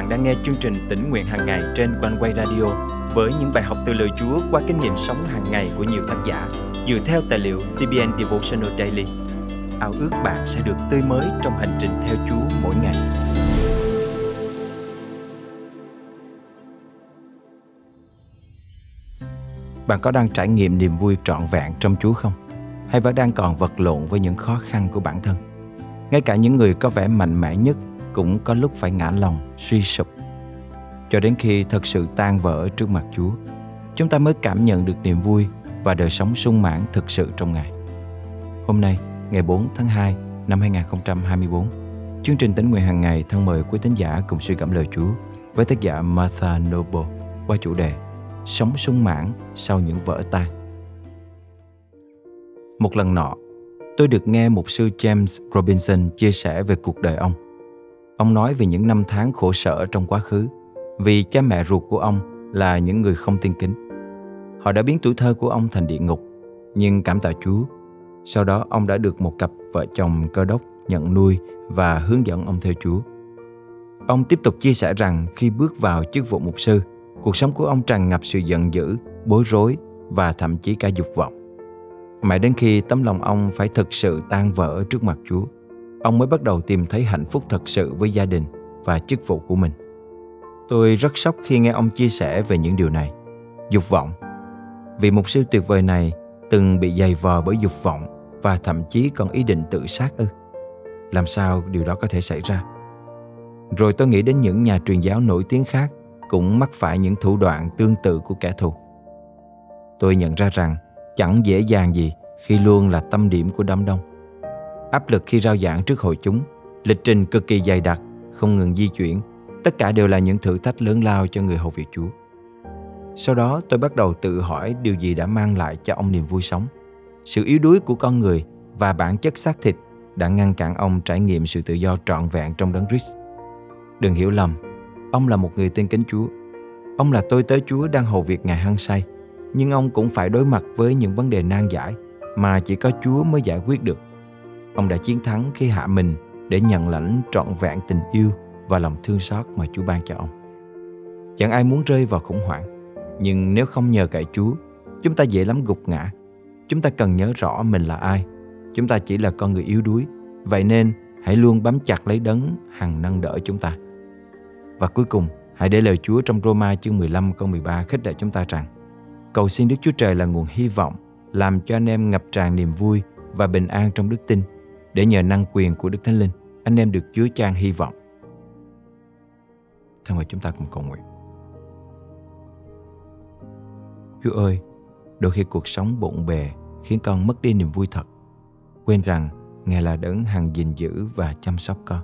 bạn đang nghe chương trình tỉnh nguyện hàng ngày trên quanh quay radio với những bài học từ lời Chúa qua kinh nghiệm sống hàng ngày của nhiều tác giả dựa theo tài liệu CBN Devotional Daily. Ao ước bạn sẽ được tươi mới trong hành trình theo Chúa mỗi ngày. Bạn có đang trải nghiệm niềm vui trọn vẹn trong Chúa không? Hay vẫn đang còn vật lộn với những khó khăn của bản thân? Ngay cả những người có vẻ mạnh mẽ nhất cũng có lúc phải ngã lòng, suy sụp. Cho đến khi thật sự tan vỡ trước mặt Chúa, chúng ta mới cảm nhận được niềm vui và đời sống sung mãn thực sự trong Ngài. Hôm nay, ngày 4 tháng 2 năm 2024, chương trình tính nguyện hàng ngày thân mời quý tín giả cùng suy cảm lời Chúa với tác giả Martha Noble qua chủ đề Sống sung mãn sau những vỡ tan. Một lần nọ, tôi được nghe mục sư James Robinson chia sẻ về cuộc đời ông. Ông nói về những năm tháng khổ sở trong quá khứ vì cha mẹ ruột của ông là những người không tiên kính. Họ đã biến tuổi thơ của ông thành địa ngục, nhưng cảm tạ Chúa. Sau đó ông đã được một cặp vợ chồng cơ đốc nhận nuôi và hướng dẫn ông theo Chúa. Ông tiếp tục chia sẻ rằng khi bước vào chức vụ mục sư, cuộc sống của ông tràn ngập sự giận dữ, bối rối và thậm chí cả dục vọng. Mãi đến khi tấm lòng ông phải thực sự tan vỡ trước mặt Chúa, ông mới bắt đầu tìm thấy hạnh phúc thật sự với gia đình và chức vụ của mình. Tôi rất sốc khi nghe ông chia sẻ về những điều này. Dục vọng. Vị mục sư tuyệt vời này từng bị dày vò bởi dục vọng và thậm chí còn ý định tự sát ư. Làm sao điều đó có thể xảy ra? Rồi tôi nghĩ đến những nhà truyền giáo nổi tiếng khác cũng mắc phải những thủ đoạn tương tự của kẻ thù. Tôi nhận ra rằng chẳng dễ dàng gì khi luôn là tâm điểm của đám đông. Áp lực khi rao giảng trước hội chúng, lịch trình cực kỳ dày đặc, không ngừng di chuyển Tất cả đều là những thử thách lớn lao cho người hầu việc Chúa. Sau đó tôi bắt đầu tự hỏi điều gì đã mang lại cho ông niềm vui sống. Sự yếu đuối của con người và bản chất xác thịt đã ngăn cản ông trải nghiệm sự tự do trọn vẹn trong đấng Christ. Đừng hiểu lầm, ông là một người tin kính Chúa. Ông là tôi tới Chúa đang hầu việc Ngài hăng say, nhưng ông cũng phải đối mặt với những vấn đề nan giải mà chỉ có Chúa mới giải quyết được. Ông đã chiến thắng khi hạ mình để nhận lãnh trọn vẹn tình yêu và lòng thương xót mà Chúa ban cho ông. Chẳng ai muốn rơi vào khủng hoảng, nhưng nếu không nhờ cậy Chúa, chúng ta dễ lắm gục ngã. Chúng ta cần nhớ rõ mình là ai. Chúng ta chỉ là con người yếu đuối, vậy nên hãy luôn bám chặt lấy đấng hằng nâng đỡ chúng ta. Và cuối cùng, hãy để lời Chúa trong Roma chương 15 câu 13 khích lệ chúng ta rằng Cầu xin Đức Chúa Trời là nguồn hy vọng, làm cho anh em ngập tràn niềm vui và bình an trong đức tin, để nhờ năng quyền của Đức Thánh Linh, anh em được chứa chan hy vọng. Thân mời chúng ta cùng cầu nguyện. Chúa ơi, đôi khi cuộc sống bộn bề khiến con mất đi niềm vui thật. Quên rằng Ngài là đấng hằng gìn giữ và chăm sóc con.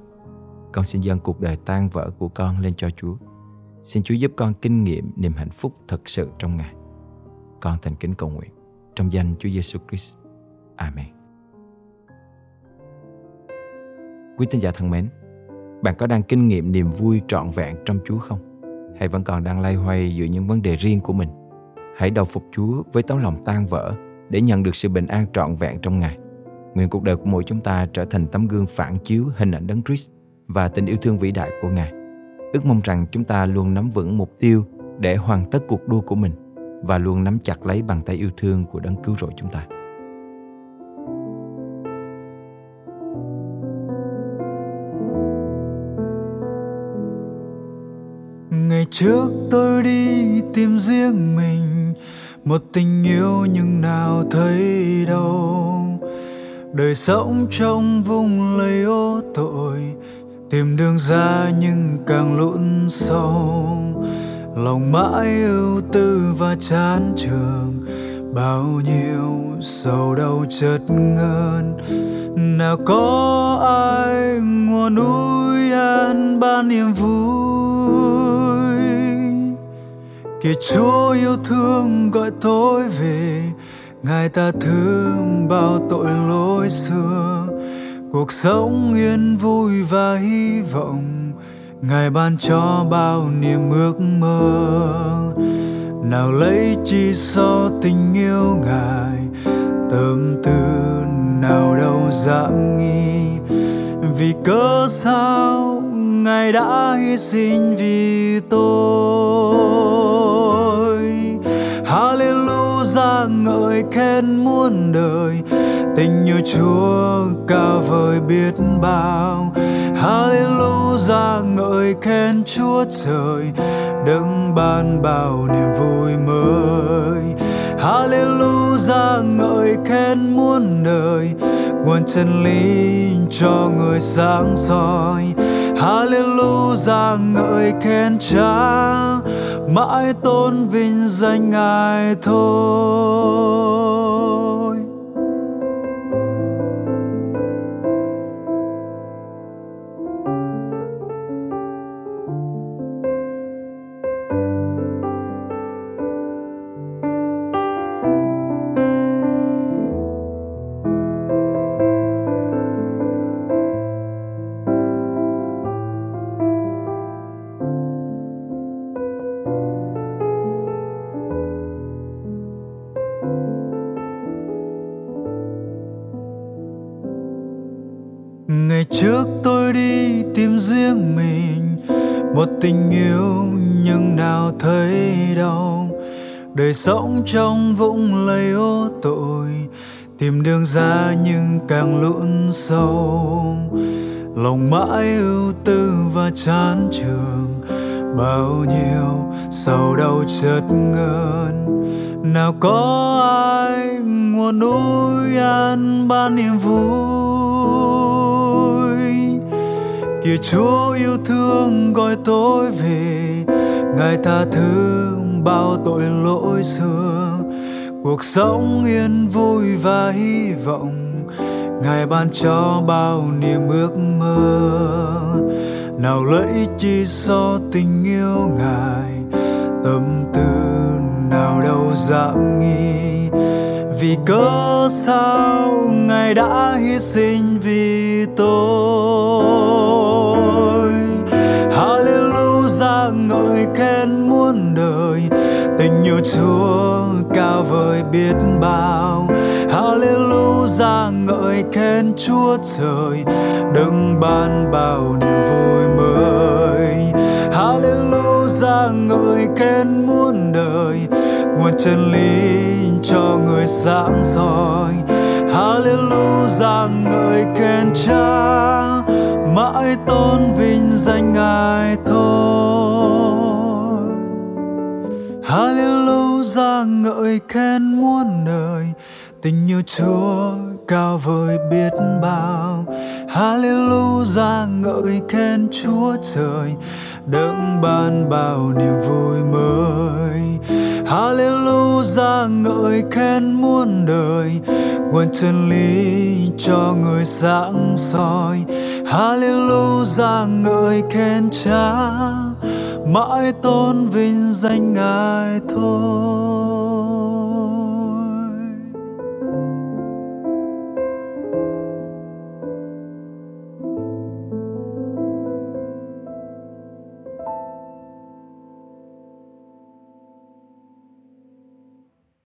Con xin dâng cuộc đời tan vỡ của con lên cho Chúa. Xin Chúa giúp con kinh nghiệm niềm hạnh phúc thật sự trong Ngài. Con thành kính cầu nguyện trong danh Chúa Giêsu Christ. Amen. Quý tín giả thân mến, bạn có đang kinh nghiệm niềm vui trọn vẹn trong Chúa không? Hay vẫn còn đang lay hoay giữa những vấn đề riêng của mình? Hãy đầu phục Chúa với tấm lòng tan vỡ để nhận được sự bình an trọn vẹn trong Ngài. Nguyện cuộc đời của mỗi chúng ta trở thành tấm gương phản chiếu hình ảnh Đấng Christ và tình yêu thương vĩ đại của Ngài. Ước mong rằng chúng ta luôn nắm vững mục tiêu để hoàn tất cuộc đua của mình và luôn nắm chặt lấy bàn tay yêu thương của Đấng cứu rỗi chúng ta. Ngày trước tôi đi tìm riêng mình, một tình yêu nhưng nào thấy đâu. Đời sống trong vùng lầy ô tội, tìm đường ra nhưng càng lún sâu. Lòng mãi ưu tư và chán trường bao nhiêu sầu đau chợt ngân nào có ai ngọn núi an ban niềm vui? Kìa chúa yêu thương gọi tôi về, ngài ta thương bao tội lỗi xưa. Cuộc sống yên vui và hy vọng, ngài ban cho bao niềm ước mơ nào lấy chi so tình yêu ngài? Tâm tư nào đâu dám nghi? Vì cớ sao ngài đã hy sinh vì tôi? Hallelujah, ngợi khen muôn đời. Tình yêu chúa ca vời biết bao. Hallelujah, ngợi khen chúa trời đấng ban bao niềm vui mới. Hallelujah, ngợi khen muôn đời. Nguồn chân lý cho người sáng soi. Hallelujah, ngợi khen cha. Mãi tôn vinh danh ngài thôi. Ngày trước tôi đi tìm riêng mình, một tình yêu nhưng nào thấy đâu. Đời sống trong vũng lầy ô tội, tìm đường ra nhưng càng lún sâu. Lòng mãi ưu tư và chán trường bao nhiêu sầu đau chợt ngơn nào có ai nguồn núi an ban niềm vui? Kìa chúa yêu thương gọi tôi về. Ngài tha thứ, bao tội lỗi xưa. Cuộc sống yên vui và hy vọng. Ngài ban cho bao niềm ước mơ. Nào lấy chi so tình yêu ngài, tâm tư nào đâu dám nghi vì cớ sao ngài đã hy sinh vì tôi? Hallelujah, ngợi khen muôn đời. Tình yêu chúa cao vời biết bao. Hallelujah, ngợi khen chúa trời. Đấng ban bao niềm vui mới. Hallelujah, ngợi khen muôn đời nguồn chân lý cho người sáng soi. Hallelujah ngợi khen cha mãi tôn vinh danh ngài thôi. Hallelujah ngợi khen muôn đời. Tình yêu chúa cao vời biết bao. Hallelujah ngợi khen chúa trời. Đấng ban bao niềm vui mới hallelujah, ngợi khen muôn đời. Nguồn chân lý cho người sáng soi. Hallelujah, ngợi khen cha. Mãi tôn vinh danh ngài thôi.